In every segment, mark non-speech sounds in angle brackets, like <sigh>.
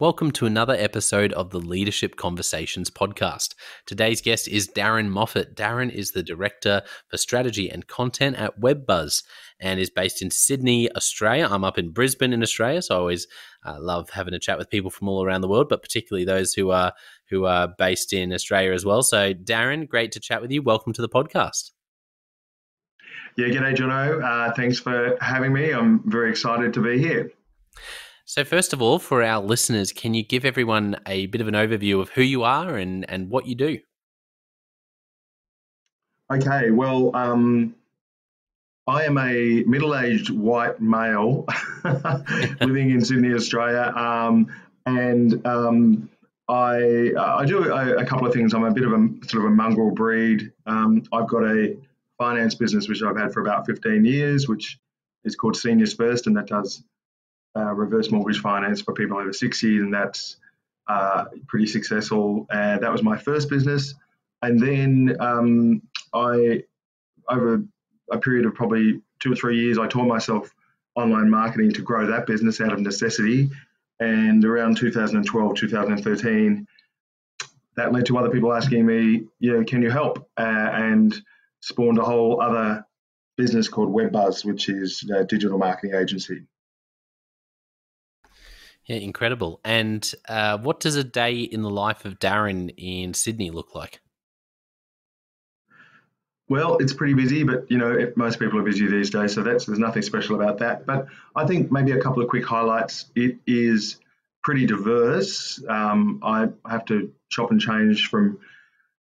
Welcome to another episode of the Leadership Conversations podcast. Today's guest is Darren Moffatt. Darren is the Director for Strategy and Content at WebBuzz and is based in Sydney, Australia. I'm up in Brisbane in Australia, so I always uh, love having a chat with people from all around the world, but particularly those who are who are based in Australia as well. So, Darren, great to chat with you. Welcome to the podcast. Yeah, g'day, Jonno. Uh, thanks for having me. I'm very excited to be here. So, first of all, for our listeners, can you give everyone a bit of an overview of who you are and, and what you do? Okay, well, um, I am a middle aged white male <laughs> living in Sydney, Australia. Um, and um, I, I do a, a, couple of things. I'm a bit of a sort of a mongrel breed. Um, I've got a finance business which I've had for about 15 years, which is called Seniors First, and that does uh, reverse mortgage finance for people over 60, and that's uh, pretty successful. And that was my first business. And then um, I, over a period of probably two or three years, I taught myself online marketing to grow that business out of necessity. And around 2012, 2013, that led to other people asking me, you know, can you help? Uh, and spawned a whole other business called WebBuzz, which is a digital marketing agency. Yeah, incredible. And uh, what does a day in the life of Darren in Sydney look like? Well, it's pretty busy, but you know it, most people are busy these days, so that's there's nothing special about that. But I think maybe a couple of quick highlights. It is pretty diverse. Um, I have to chop and change from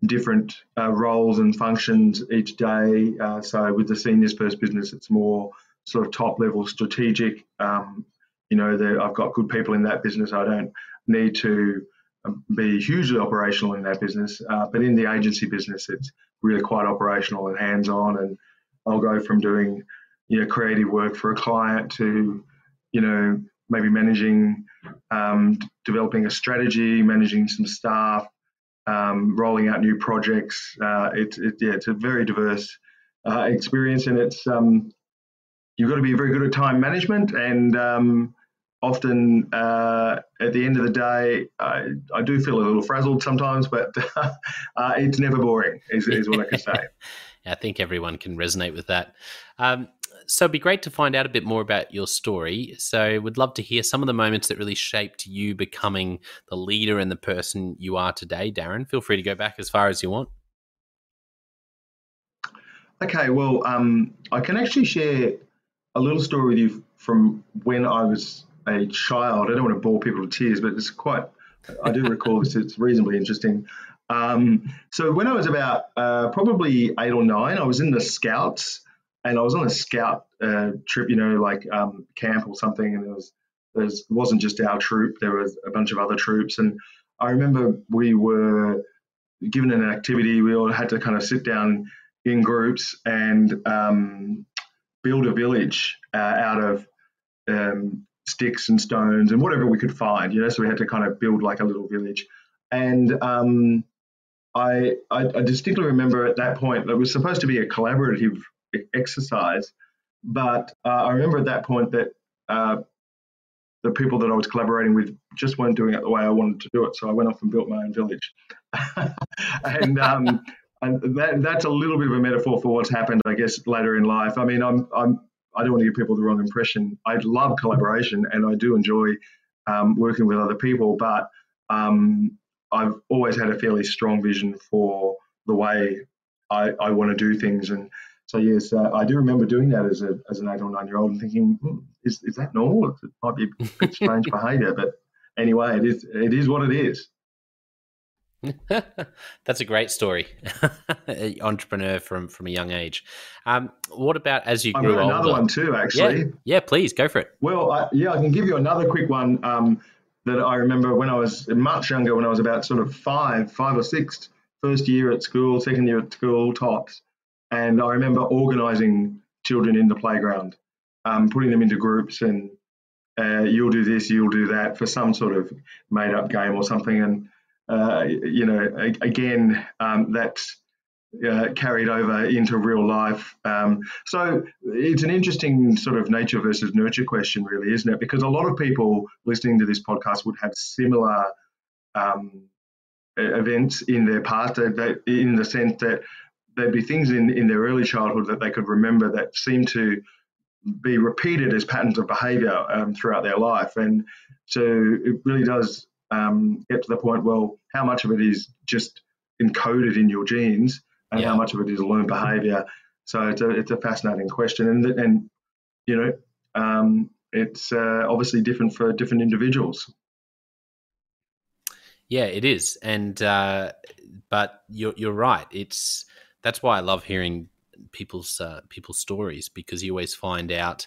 different uh, roles and functions each day. Uh, so with the seniors first business, it's more sort of top level strategic. Um, you know, I've got good people in that business. I don't need to um, be hugely operational in that business. Uh, but in the agency business, it's really quite operational and hands-on. And I'll go from doing, you know, creative work for a client to, you know, maybe managing, um, developing a strategy, managing some staff, um, rolling out new projects. Uh, it's it, yeah, it's a very diverse uh, experience, and it's um, you've got to be very good at time management and um, often uh, at the end of the day, I, I, do feel a little frazzled sometimes, but <laughs> uh, it's never boring, is, is, what I can say. <laughs> I think everyone can resonate with that. Um, so it'd be great to find out a bit more about your story. So we'd love to hear some of the moments that really shaped you becoming the leader and the person you are today, Darren. Feel free to go back as far as you want. Okay, well, um, I can actually share a little story with you from when I was a child. I don't want to bore people to tears, but it's quite, I do recall this, it's reasonably interesting. Um, so when I was about uh, probably eight or nine, I was in the Scouts and I was on a Scout uh, trip, you know, like um, camp or something, and there was there wasn't just our troop, there was a bunch of other troops, and I remember we were given an activity. We all had to kind of sit down in groups and um, build a village uh, out of um, sticks and stones and whatever we could find, you know. So we had to kind of build like a little village. And um, I, I, I, distinctly remember at that point it was supposed to be a collaborative exercise, but uh, I remember at that point that uh, the people that I was collaborating with just weren't doing it the way I wanted to do it. So I went off and built my own village. <laughs> and um, and that, that's a little bit of a metaphor for what's happened, I guess, later in life. I mean, I'm, I'm I don't want to give people the wrong impression. I love collaboration and I do enjoy um, working with other people, but um, I've always had a fairly strong vision for the way I, I want to do things. And so, yes, uh, I do remember doing that as, a, as an eight or nine year old and thinking, hmm, is, is that normal? It might be a bit strange <laughs> behavior, but anyway, it is, it is what it is. <laughs> That's a great story. <laughs> Entrepreneur from from a young age. Um, what about as you grew I've got another one too, actually. Yeah, yeah, please go for it. Well, I, yeah, I can give you another quick one um, that I remember when I was much younger, when I was about sort of five, five or six, first year at school, second year at school, tops, and I remember organising children in the playground, um, putting them into groups, and uh, you'll do this, you'll do that for some sort of made up game or something, and uh, you know, again, um, that's uh, carried over into real life. Um, so it's an interesting sort of nature versus nurture question, really, isn't it? Because a lot of people listening to this podcast would have similar um, events in their past, that, in the sense that there'd be things in, in their early childhood that they could remember that seem to be repeated as patterns of behavior um, throughout their life. And so it really does um, get to the point, well, how much of it is just encoded in your genes and yeah. how much of it is learned behavior? So it's a, it's a fascinating question. And, and you know, um, it's uh, obviously different for different individuals. Yeah, it is, and uh, but you're you're right. It's that's why I love hearing people's uh, people's stories because you always find out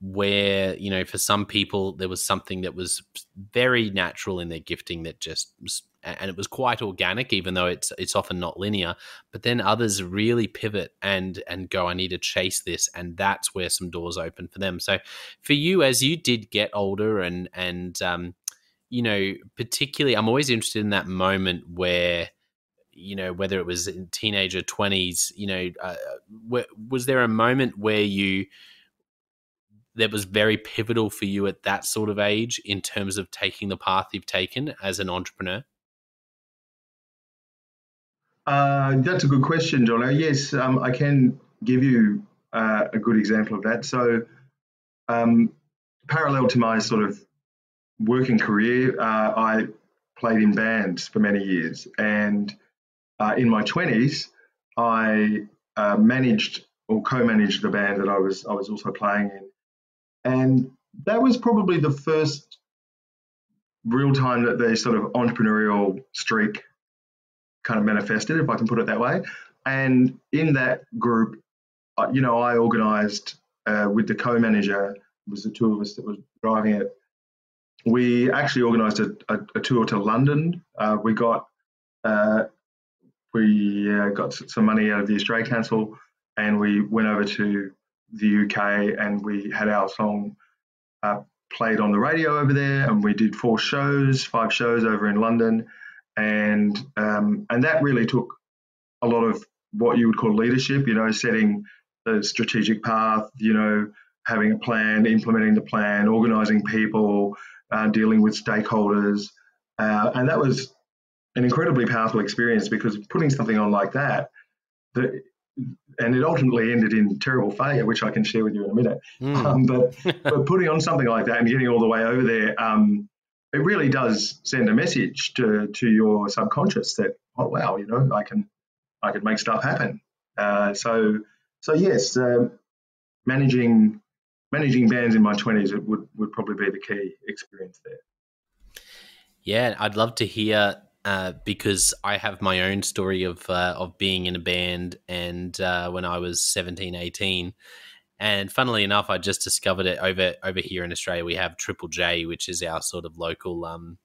where you know for some people there was something that was very natural in their gifting that just was, and it was quite organic even though it's it's often not linear. But then others really pivot and and go i need to chase this and that's where some doors open for them. So for you as you did get older and and um you know particularly i'm always interested in that moment where you know whether it was in teenager 20s you know uh, was there a moment where you that was very pivotal for you at that sort of age in terms of taking the path you've taken as an entrepreneur? Uh, that's a good question, John. Yes, um, I can give you uh, a good example of that. So, um, parallel to my sort of working career, uh, I played in bands for many years, and uh, in my twenties, I uh, managed or co-managed the band that I was I was also playing in and that was probably the first real time that the sort of entrepreneurial streak kind of manifested, if I can put it that way. And in that group, uh, you know, I organised uh, with the co-manager. It was the two of us that was driving it. We actually organised a, a, a, tour to London. Uh, we got uh, we uh, got some money out of the Australia Council, and we went over to the UK, and we had our song uh, played on the radio over there, and we did four shows, five shows over in London, and um, and that really took a lot of what you would call leadership. You know, setting the strategic path. You know, having a plan, implementing the plan, organising people, uh, dealing with stakeholders, uh, and that was an incredibly powerful experience because putting something on like that, the, and it ultimately ended in terrible failure, which I can share with you in a minute. Mm. Um, but <laughs> but putting on something like that and getting all the way over there, um, it really does send a message to to your subconscious that oh wow, you know, I can I can make stuff happen. Uh, so so yes, uh, managing managing bands in my twenties would would probably be the key experience there. Yeah, I'd love to hear uh, because I have my own story of uh, of being in a band and uh, when I was 17, 18. And funnily enough, I just discovered it over over here in Australia. We have Triple J, which is our sort of local um,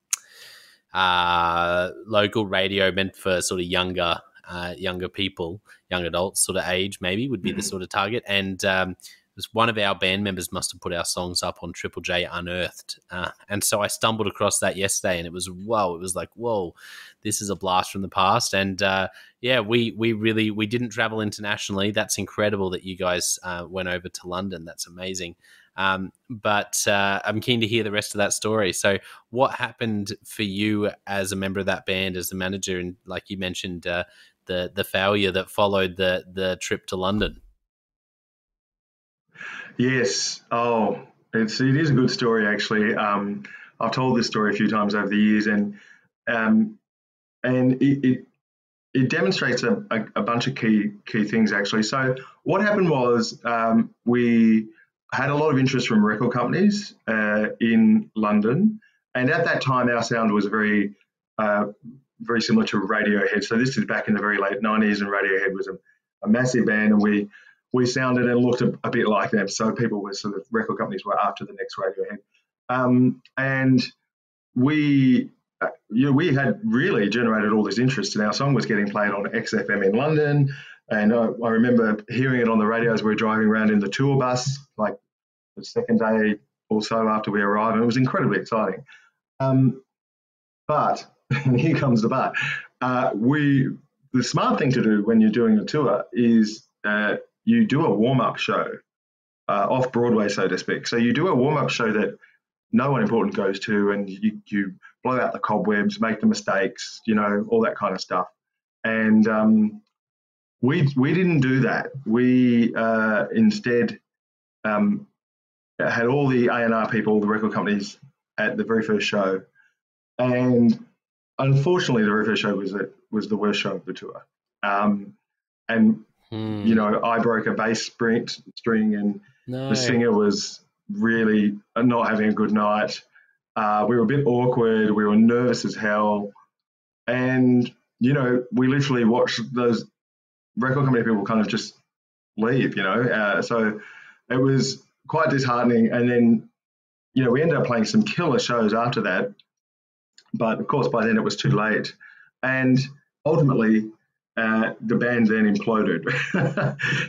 uh, local radio meant for sort of younger uh, younger people, young adults, sort of age maybe would be mm-hmm. the sort of target. And um, was one of our band members must have put our songs up on Triple J Unearthed, uh, and so I stumbled across that yesterday, and it was whoa! It was like whoa, this is a blast from the past, and uh, yeah, we we really we didn't travel internationally. That's incredible that you guys uh, went over to London. That's amazing. Um, but uh, I'm keen to hear the rest of that story. So, what happened for you as a member of that band, as the manager, and like you mentioned, uh, the the failure that followed the the trip to London? Yes. Oh, it's it is a good story actually. Um, I've told this story a few times over the years, and um, and it, it, it demonstrates a, a, a, bunch of key key things actually. So what happened was um, we had a lot of interest from record companies uh, in London, and at that time our sound was very uh, very similar to Radiohead. So this is back in the very late '90s, and Radiohead was a, a massive band, and we we sounded and looked a, a, bit like them. So people were sort of record companies were after the next Radiohead, um, and we. Uh, you know, we had really generated all this interest, and our song was getting played on XFM in London. And I, I remember hearing it on the radio as we were driving around in the tour bus, like the second day or so after we arrived. And it was incredibly exciting. Um, but <laughs> here comes the but. Uh, we the smart thing to do when you're doing a tour is uh, you do a warm up show uh, off Broadway, so to speak. So you do a warm up show that no one important goes to, and you, you blow out the cobwebs, make the mistakes, you know, all that kind of stuff. And um, we we didn't do that. We uh, instead um, had all the A and R people, the record companies, at the very first show, and unfortunately, the very first show was a, was the worst show of the tour. Um, and Mm. You know, I broke a bass string, string and no. the singer was really not having a good night. Uh, we were a bit awkward. We were nervous as hell. And, you know, we literally watched those record company people kind of just leave, you know. Uh, so it was quite disheartening. And then, you know, we ended up playing some killer shows after that. But of course, by then it was too late. And ultimately, uh, the band then imploded.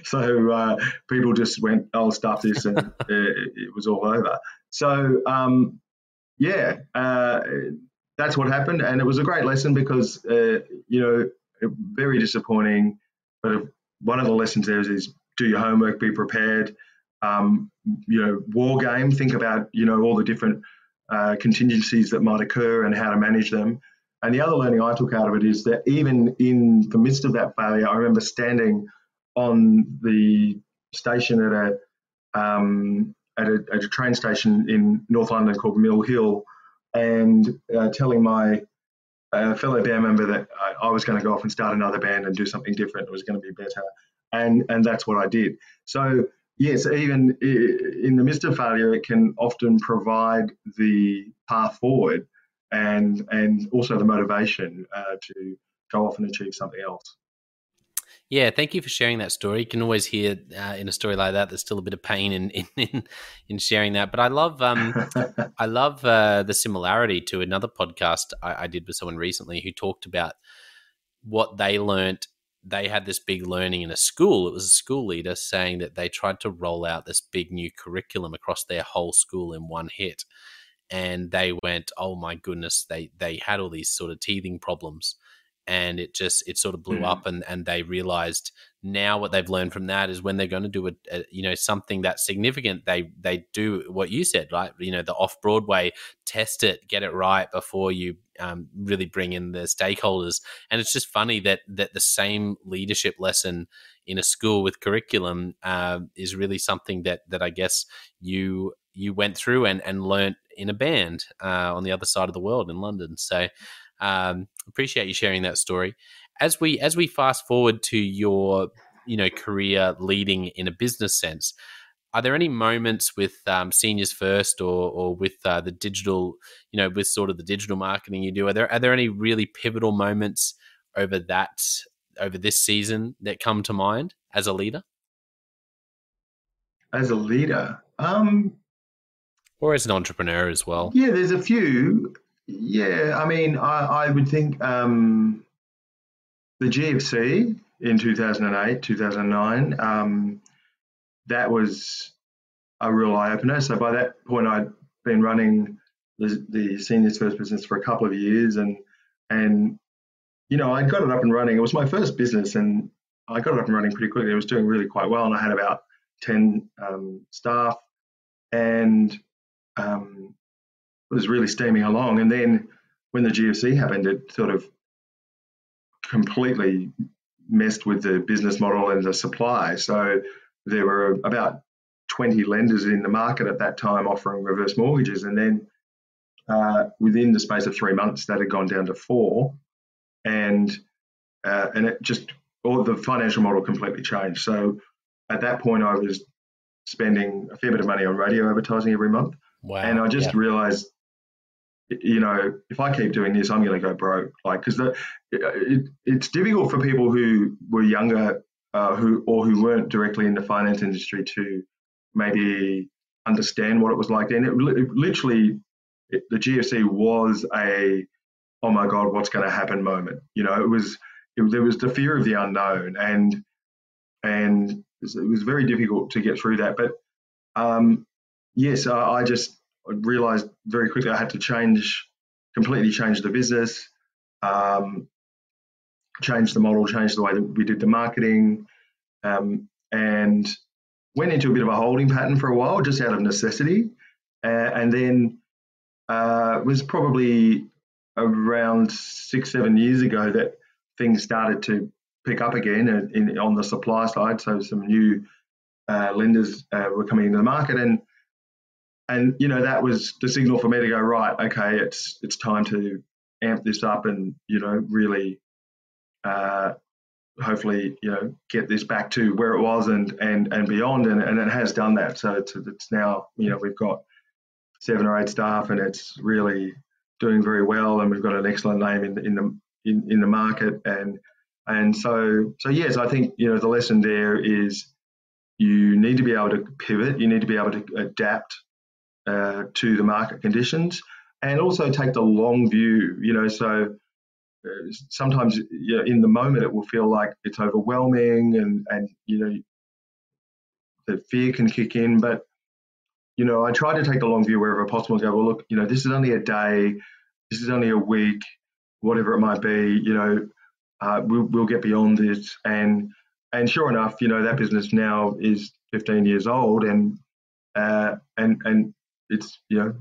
<laughs> so uh, people just went, "I'll stop this," and it, <laughs> it, was all over. So um, yeah, uh, that's what happened, and it was a great lesson because uh, you know very disappointing. But one of the lessons there is, is do your homework, be prepared. Um, you know, war game. Think about you know all the different uh, contingencies that might occur and how to manage them. And the other learning I took out of it is that even in the midst of that failure, I remember standing on the station at a um, at, a, at a train station in North London called Mill Hill, and uh, telling my uh, fellow band member that I, I was going to go off and start another band and do something different. It was going to be better, and and that's what I did. So yes, even in the midst of failure, it can often provide the path forward and and also the motivation uh, to go off and achieve something else. Yeah, thank you for sharing that story. You can always hear uh, in a story like that, there's still a bit of pain in in, <laughs> in sharing that. But I love um, <laughs> I love uh, the similarity to another podcast I, I did with someone recently who talked about what they learned. They had this big learning in a school. It was a school leader saying that they tried to roll out this big new curriculum across their whole school in one hit and they went, "Oh my goodness!" They they had all these sort of teething problems, and it just it sort of blew mm. up, and and they realized now what they've learned from that is when they're going to do a, a, you know something that's significant, they they do what you said, right? You know, the off Broadway, test it, get it right before you um, really bring in the stakeholders. And it's just funny that that the same leadership lesson in a school with curriculum uh, is really something that that I guess you you went through and and learned in a band uh, on the other side of the world in London. So um, appreciate you sharing that story. As we as we fast forward to your you know career leading in a business sense, are there any moments with um, seniors first or or with uh, the digital you know with sort of the digital marketing you do? Are there are there any really pivotal moments over that over this season that come to mind as a leader? As a leader, um, or as an entrepreneur as well? Yeah, there's a few. Yeah, I mean, I, I would think um, the GFC in 2008, 2009, um, that was a real eye opener. So by that point, I'd been running the, the seniors first business for a couple of years, and and you know, I got it up and running. It was my first business, and I got it up and running pretty quickly. It was doing really quite well, and I had about ten um, staff, and um, was really steaming along. And then when the GFC happened, it sort of completely messed with the business model and the supply. So there were about 20 lenders in the market at that time offering reverse mortgages. And then uh, within the space of three months, that had gone down to four. And uh, and it just, all the financial model completely changed. So at that point, I was spending a fair bit of money on radio advertising every month. Wow. And I just yeah. realized, you know, if I keep doing this, I'm going to go broke. Like, because it, it's difficult for people who were younger, uh, who or who weren't directly in the finance industry to maybe understand what it was like. And it, it literally, it, the GFC was a, oh my God, what's going to happen moment. You know, it was, it, there was the fear of the unknown, and and it was very difficult to get through that. But um, yes, I, I just realized very quickly I had to change, completely change the business, um, change the model, change the way that we did the marketing, um, and went into a bit of a holding pattern for a while just out of necessity. Uh, and then uh, it was probably around six, seven years ago that things started to pick up again in, in, on the supply side. So some new uh, lenders uh, were coming into the market, and and you know that was the signal for me to go right. Okay, it's it's time to amp this up and you know really uh, hopefully you know get this back to where it was and and and beyond. And, and it has done that. So it's, it's now you know we've got seven or eight staff and it's really doing very well and we've got an excellent name in, in the in, in the market. And and so so yes I think you know the lesson there is you need to be able to pivot. You need to be able to adapt uh, to the market conditions and also take the long view you know so sometimes you know, in the moment it will feel like it's overwhelming and and you know the fear can kick in. But you know i try to take the long view wherever possible and go well look you know this is only a day this is only a week whatever it might be you know uh, we'll, we'll get beyond this. And and sure enough you know that business now is 15 years old and uh, and and it's you know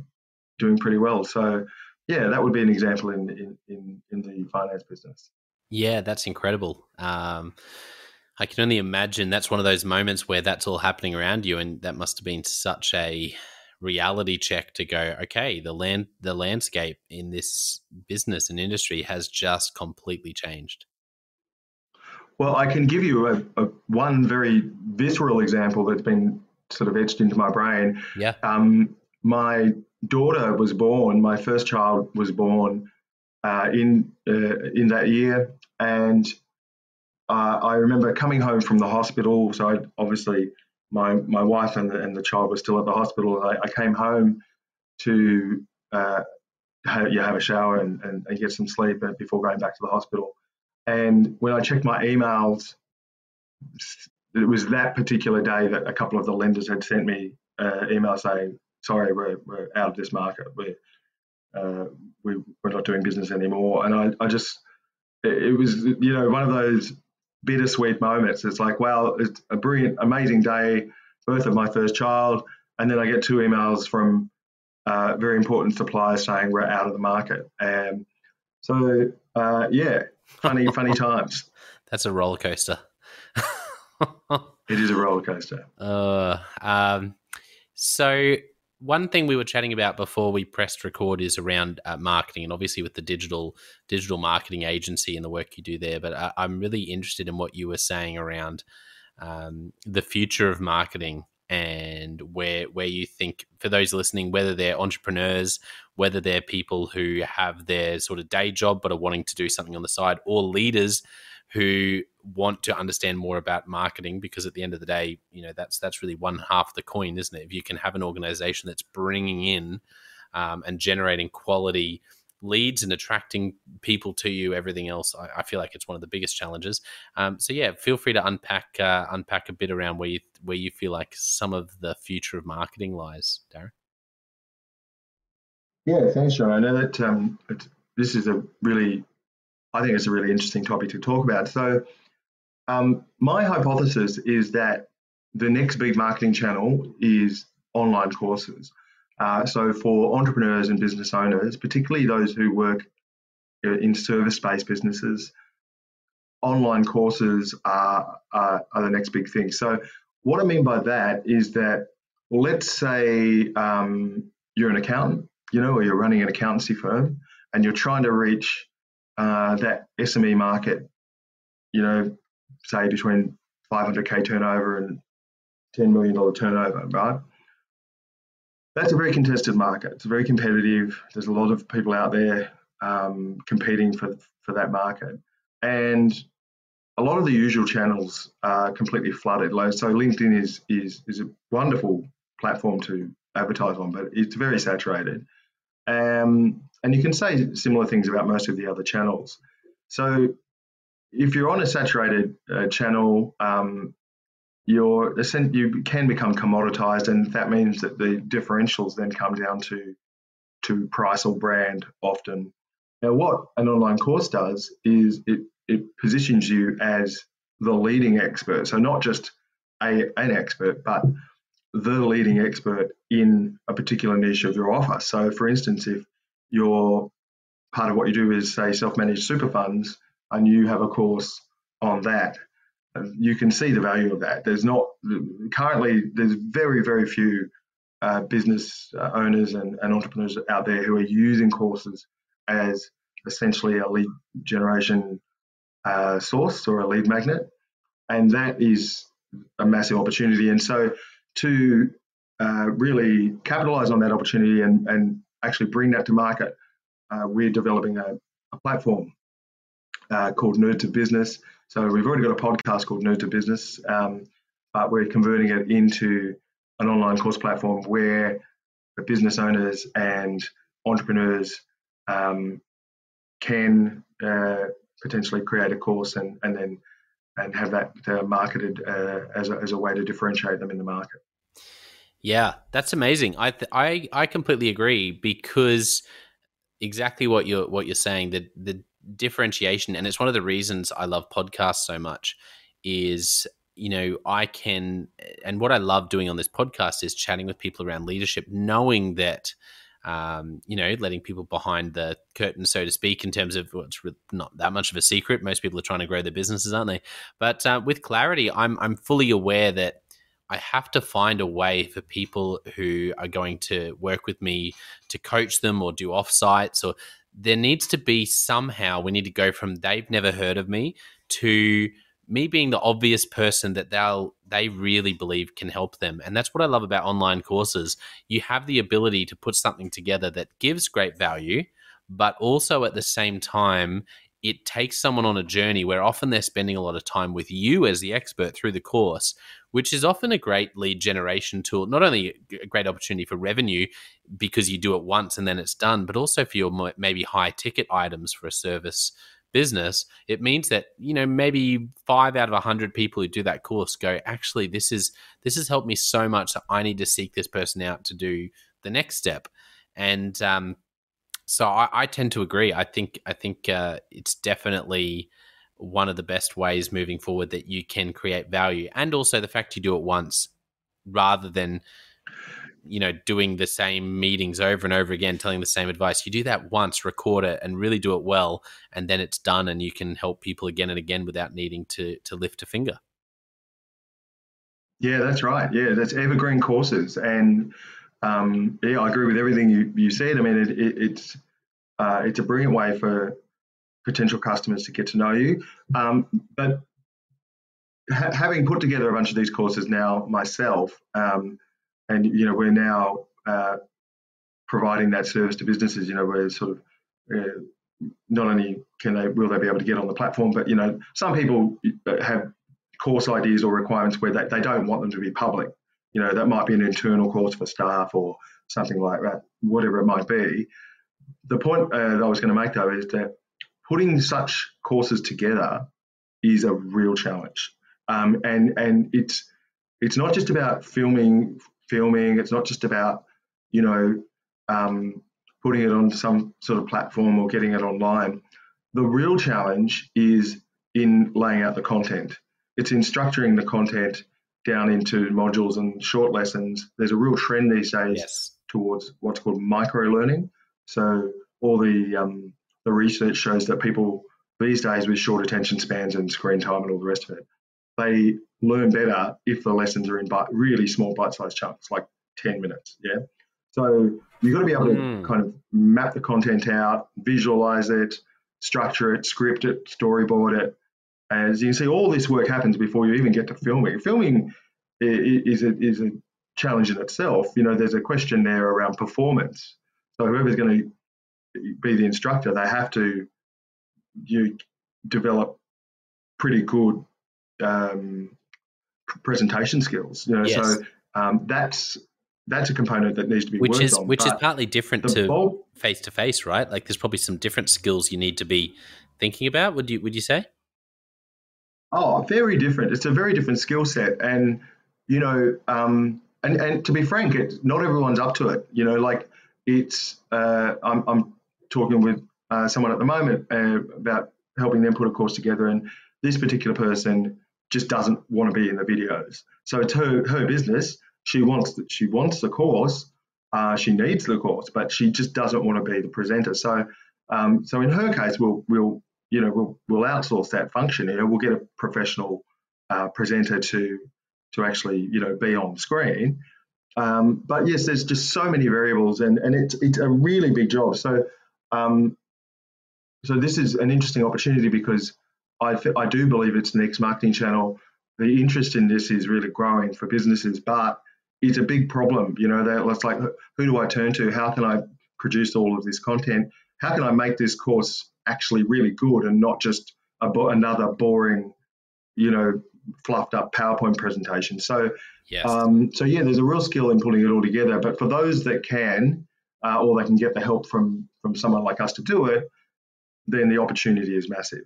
doing pretty well so yeah, that would be an example in in in, in the finance business. Yeah, that's incredible. Um, I can only imagine that's one of those moments where that's all happening around you, and that must have been such a reality check to go. Okay, the land the landscape in this business and industry has just completely changed. Well, I can give you a, a one very visceral example that's been sort of etched into my brain. Yeah. Um, my daughter was born, my first child was born uh, in uh, in that year, and uh, I remember coming home from the hospital. So I, obviously, my my wife and the, and the child were still at the hospital. I, I came home to uh, have, have a shower and, and, and, get some sleep before going back to the hospital. And when I checked my emails, it was that particular day that a couple of the lenders had sent me uh, email saying sorry, we're, we're out of this market. We're, uh, we, we're not doing business anymore. And I, I just, it, it, was, you know, one of those bittersweet moments. It's like, wow, it's a brilliant, amazing day, birth of my first child. And then I get two emails from uh, very important suppliers saying we're out of the market. And so, uh, yeah, funny, <laughs> funny times. That's a roller coaster. <laughs> it is a roller coaster. Uh, um, so one thing we were chatting about before we pressed record is around uh, marketing, and obviously with the digital digital marketing agency and the work you do there. But I, am really interested in what you were saying around um, the future of marketing and where where you think for those listening, whether they're entrepreneurs, whether they're people who have their sort of day job but are wanting to do something on the side, or leaders who want to understand more about marketing because at the end of the day you know that's that's really one half of the coin isn't it? If you can have an organization that's bringing in um, and generating quality leads and attracting people to you everything else I, I feel like it's one of the biggest challenges. Um, so yeah feel free to unpack uh, unpack a bit around where you where you feel like some of the future of marketing lies darren. Yeah thanks john i know that um, this is a really I think it's a really interesting topic to talk about. So, um, my hypothesis is that the next big marketing channel is online courses. Uh, so, for entrepreneurs and business owners, particularly those who work in service based businesses, online courses are, are, are, the next big thing. So, what I mean by that is that, let's say um, you're an accountant, you know, or you're running an accountancy firm and you're trying to reach uh, that SME market, you know, say between 500k turnover and 10 million dollar turnover, right? That's a very contested market. It's very competitive. There's a lot of people out there um, competing for for that market, and a lot of the usual channels are completely flooded. So LinkedIn is is is a wonderful platform to advertise on, but it's very saturated. Um, and you can say similar things about most of the other channels. So if you're on a saturated uh, channel, um, you're you can become commoditized, and that means that the differentials then come down to to price or brand often. Now, what an online course does is it it positions you as the leading expert. So not just a an expert, but the leading expert in a particular niche of your offer. So, for instance, if your part of what you do is say self-managed super funds, and you have a course on that, you can see the value of that. There's not currently there's very very few uh, business uh, owners and, and entrepreneurs out there who are using courses as essentially a lead generation uh, source or a lead magnet, and that is a massive opportunity. And so to uh, really capitalize on that opportunity and, and actually bring that to market, uh, we're developing a, a platform uh, called Nerd to Business. So we've already got a podcast called Nerd to Business, um, but we're converting it into an online course platform where business owners and entrepreneurs um, can uh, potentially create a course and, and then and have that uh, marketed uh, as, a, as a way to differentiate them in the market. Yeah, that's amazing. I th- I I completely agree because exactly what you're what you're saying the the differentiation and it's one of the reasons I love podcasts so much is you know I can and what I love doing on this podcast is chatting with people around leadership knowing that um, you know, letting people behind the curtain, so to speak, in terms of what's well, not that much of a secret. Most people are trying to grow their businesses, aren't they? But uh, with clarity, I'm I'm fully aware that I have to find a way for people who are going to work with me to coach them or do offsites or there needs to be somehow we need to go from they've never heard of me to me being the obvious person that they'll they really believe can help them. And that's what i love about online courses. You have the ability to put something together that gives great value but also at the same time it takes someone on a journey where often they're spending a lot of time with you as the expert through the course which is often a great lead generation tool not only a great opportunity for revenue because you do it once and then it's done but also for your maybe high ticket items for a service business, it means that you know maybe five out of a hundred people who do that course go, actually, this is this has helped me so much that I need to seek this person out to do the next step, and um, so I, I, tend to agree. I think I think uh, it's definitely one of the best ways moving forward that you can create value, and also the fact you do it once rather than you know doing the same meetings over and over again telling the same advice. You do that once record it and really do it well and then it's done and you can help people again and again without needing to to lift a finger. Yeah that's right. Yeah that's evergreen courses and um, yeah i agree with everything you, you said i mean it, it, it's uh, it's a brilliant way for potential customers to get to know you um, but ha- having put together a bunch of these courses now myself um, and you know we're now uh, providing that service to businesses. You know, we're sort of uh, not only can they will they be able to get on the platform, but you know, some people have course ideas or requirements where they, they don't want them to be public. You know, that might be an internal course for staff or something like that, whatever it might be. The point uh, that I was going to make though is that putting such courses together is a real challenge, um, and and it's it's not just about filming filming. It's not just about, you know, um, putting it on some sort of platform or getting it online. The real challenge is in laying out the content. It's in structuring the content down into modules and short lessons. There's a real trend these days yes. towards what's called micro learning. So all the um, the research shows that people these days with short attention spans and screen time and all the rest of it, they learn better if the lessons are in bite, really small bite-sized chunks, like 10 minutes. Yeah. So you've got to be able to mm. kind of map the content out, visualize it, structure it, script it, storyboard it. As you can see, all this work happens before you even get to filming. Filming is a, is a challenge in itself. You know, there's a question there around performance. So whoever's going to be the instructor, they have to you develop pretty good um, presentation skills. You know, yes. so um, that's that's a component that needs to be which worked is on. which is partly different to face to face, right? Like there's probably some different skills you need to be thinking about. Would you would you say? Oh, very different. It's a very different skill set, and you know, um, and and to be frank, it's not everyone's up to it. You know, like it's uh, I'm I'm talking with uh, someone at the moment uh, about helping them put a course together, and this particular person just doesn't want to be in the videos. So it's her her business. She wants she wants the course. Uh, she needs the course, but she just doesn't want to be the presenter. So um, so in her case, we'll we'll you know we'll we'll outsource that function. You know, we'll get a professional uh, presenter to to actually you know be on screen. Um, but yes, there's just so many variables, and and it's it's a really big job. So um, so this is an interesting opportunity because I, I do believe it's the next marketing channel. The interest in this is really growing for businesses, but it's a big problem. You know, that it's like, who do I turn to? How can I produce all of this content? How can I make this course actually really good and not just a, another boring, you know, fluffed up PowerPoint presentation? So, yes. um, so yeah, there's a real skill in putting it all together. But for those that can, uh, or they can get the help from from someone like us to do it, then the opportunity is massive.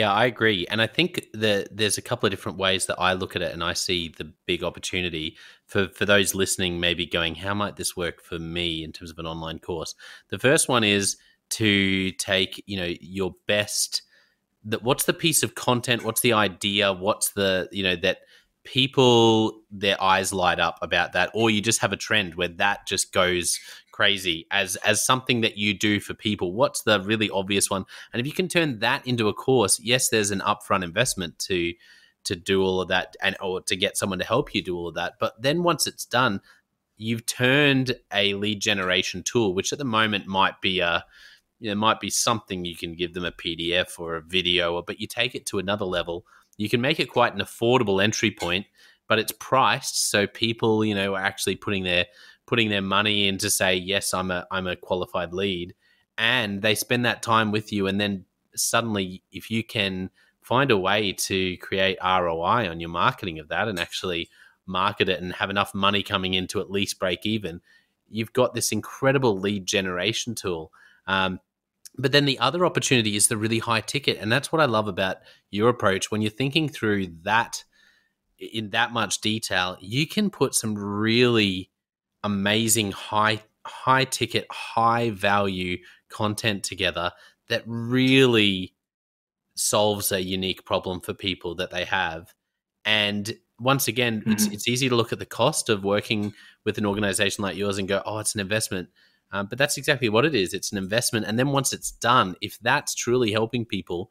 Yeah, I agree. And I think that there's a couple of different ways that I look at it and I see the big opportunity for, for those listening, maybe going, how might this work for me in terms of an online course? The first one is to take, you know, your best that what's the piece of content, what's the idea, what's the, you know, that people their eyes light up about that or you just have a trend where that just goes crazy as as something that you do for people. What's the really obvious one? And if you can turn that into a course yes there's an upfront investment to to do all of that and or to get someone to help you do all of that. But then once it's done you've turned a lead generation tool which at the moment might be a know, might be something you can give them a pdf or a video but you take it to another level. You can make it quite an affordable entry point, but it's priced so people, you know, are actually putting their putting their money in to say, yes, I'm a I'm a qualified lead, and they spend that time with you, and then suddenly, if you can find a way to create ROI on your marketing of that and actually market it and have enough money coming in to at least break even, you've got this incredible lead generation tool. Um, but then the other opportunity is the really high ticket. And that's what I love about your approach. When you're thinking through that in that much detail, you can put some really amazing high high ticket, high value content together that really solves a unique problem for people that they have. And once again, mm-hmm. it's it's easy to look at the cost of working with an organization like yours and go, oh, it's an investment. Um, but that's exactly what it is. It's an investment. And then once it's done, if that's truly helping people,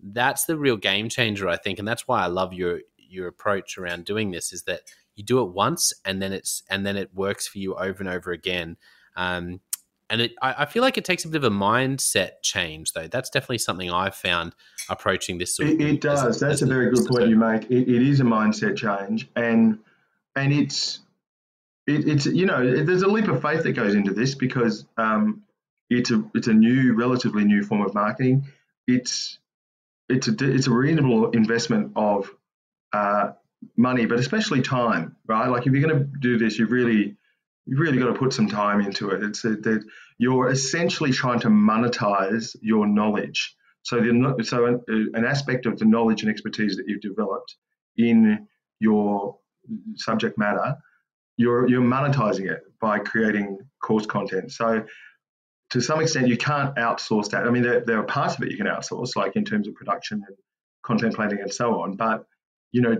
that's the real game changer, I think. And that's why I love your your approach around doing this is that you do it once and then it's and then it works for you over and over again. Um, and it, I, I, feel like it takes a bit of a mindset change, though. That's definitely something I've found approaching this. Sort of it, it does. As, that's as a very good point you make. It, it is a mindset change, and and it's it, it's you know there's a leap of faith that goes into this because um, it's a it's a new relatively new form of marketing. It's it's a it's a reasonable investment of uh, money, but especially time, right? Like if you're going to do this, you've really you've really got to put some time into it. It's that you're essentially trying to monetize your knowledge. So the so an, an aspect of the knowledge and expertise that you've developed in your subject matter you're you're monetizing it by creating course content. So to some extent, you can't outsource that. I mean, there, there are parts of it you can outsource, like in terms of production and content planning and so on. But you know,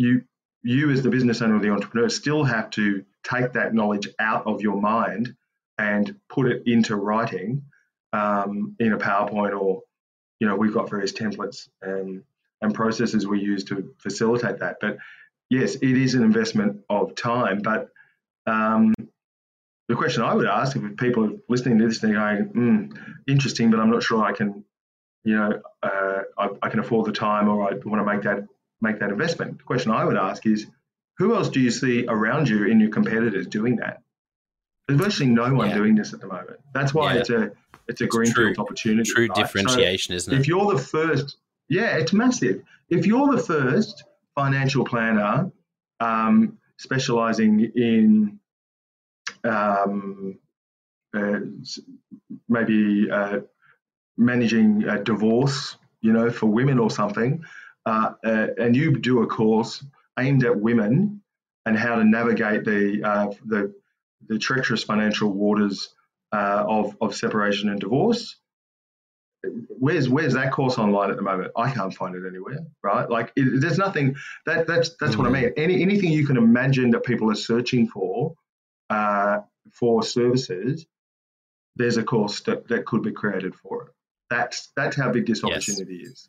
you you as the business owner or the entrepreneur still have to take that knowledge out of your mind and put it into writing um, in a PowerPoint or you know we've got various templates and, and processes we use to facilitate that. But yes, it is an investment of time. But um, the question I would ask if people are listening to this and going, mm, interesting, but I'm not sure I can, you know, uh, I, I, can afford the time or I want to make that make that investment. The question I would ask is, who else do you see around you in your competitors doing that? There's virtually no one yeah. doing this at the moment. That's why yeah. it's a it's a greenfield opportunity. True right? differentiation, so isn't it? If you're the first, yeah, it's massive. If you're the first financial planner um, specializing in um, uh, maybe uh, managing a divorce, you know, for women or something, uh, uh and you do a course aimed at women and how to navigate the uh, the, the treacherous financial waters uh, of of separation and divorce where's where's that course online at the moment? I can't find it anywhere, right? Like it, there's nothing. That that's that's mm-hmm. what I mean. Any anything you can imagine that people are searching for uh, for services, there's a course that, that could be created for it. That's that's how big this opportunity yes. is.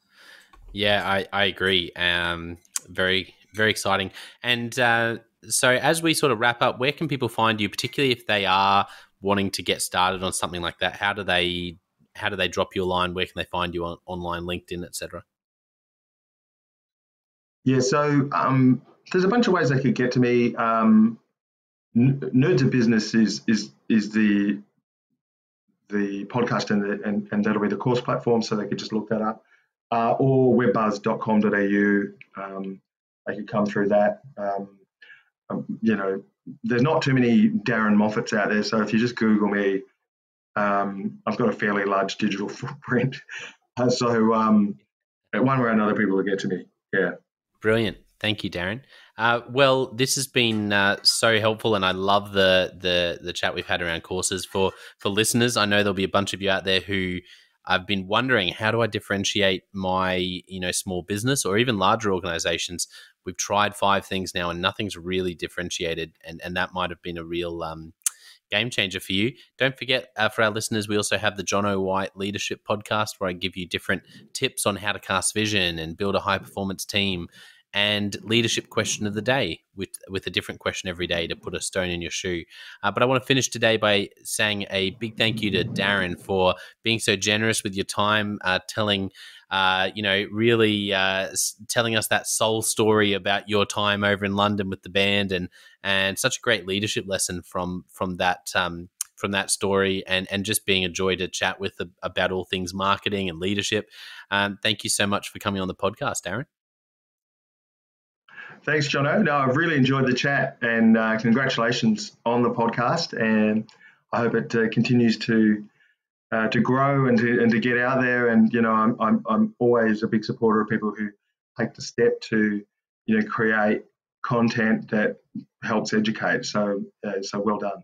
Yeah, I I agree. Um, very very exciting. And uh, so as we sort of wrap up, where can people find you, particularly if they are wanting to get started on something like that? How do they how do they drop you a line? Where can they find you on online, LinkedIn, etc.? Yeah, so um, there's a bunch of ways they could get to me. Um, Nerds of Business is is is the the podcast and, the, and, and that'll be the course platform, so they could just look that up. Uh, or webbuzz.com.au. Um, they could come through that. Um, um, you know, there's not too many Darren Moffatts out there, so if you just Google me, um, I've got a fairly large digital <laughs> footprint. Uh, so um, one way or another, people will get to me. Yeah. Brilliant. Thank you, Darren. Uh, well, this has been uh, so helpful, and I love the the the chat we've had around courses for for listeners. I know there'll be a bunch of you out there who I've been wondering how do I differentiate my you know small business or even larger organizations. We've tried five things now, and nothing's really differentiated, and and that might have been a real um, game changer for you. Don't forget, uh, for our listeners, we also have the Jonno White Leadership Podcast, where I give you different tips on how to cast vision and build a high performance team and leadership question of the day with with a different question every day to put a stone in your shoe. Uh, but I want to finish today by saying a big thank you to Darren for being so generous with your time, uh, telling. Uh, you know, really uh, telling us that soul story about your time over in London with the band, and and such a great leadership lesson from from that um, from that story and and just being a joy to chat with about all things marketing and leadership. Um, thank you so much for coming on the podcast, Darren. Thanks, Jonno. No, I've really enjoyed the chat and uh, congratulations on the podcast. And I hope it uh, continues to uh, to grow and to and to get out there. And you know, I'm, I'm I'm always a big supporter of people who take the step to you know create content that helps educate. So uh, so well done.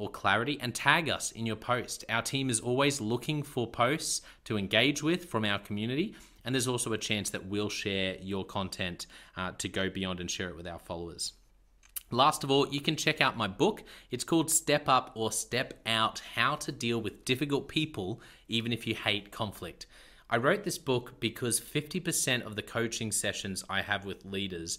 or Clarity, and tag us in your post. Our team is always looking for posts to engage with from our community. And there's also a chance that we'll share your content uh, to go beyond and share it with our followers. Last of all, you can check out my book. It's called Step Up or Step Out How to Deal with Difficult People, even if you hate conflict. I wrote this book because 50% of the coaching sessions I have with leaders,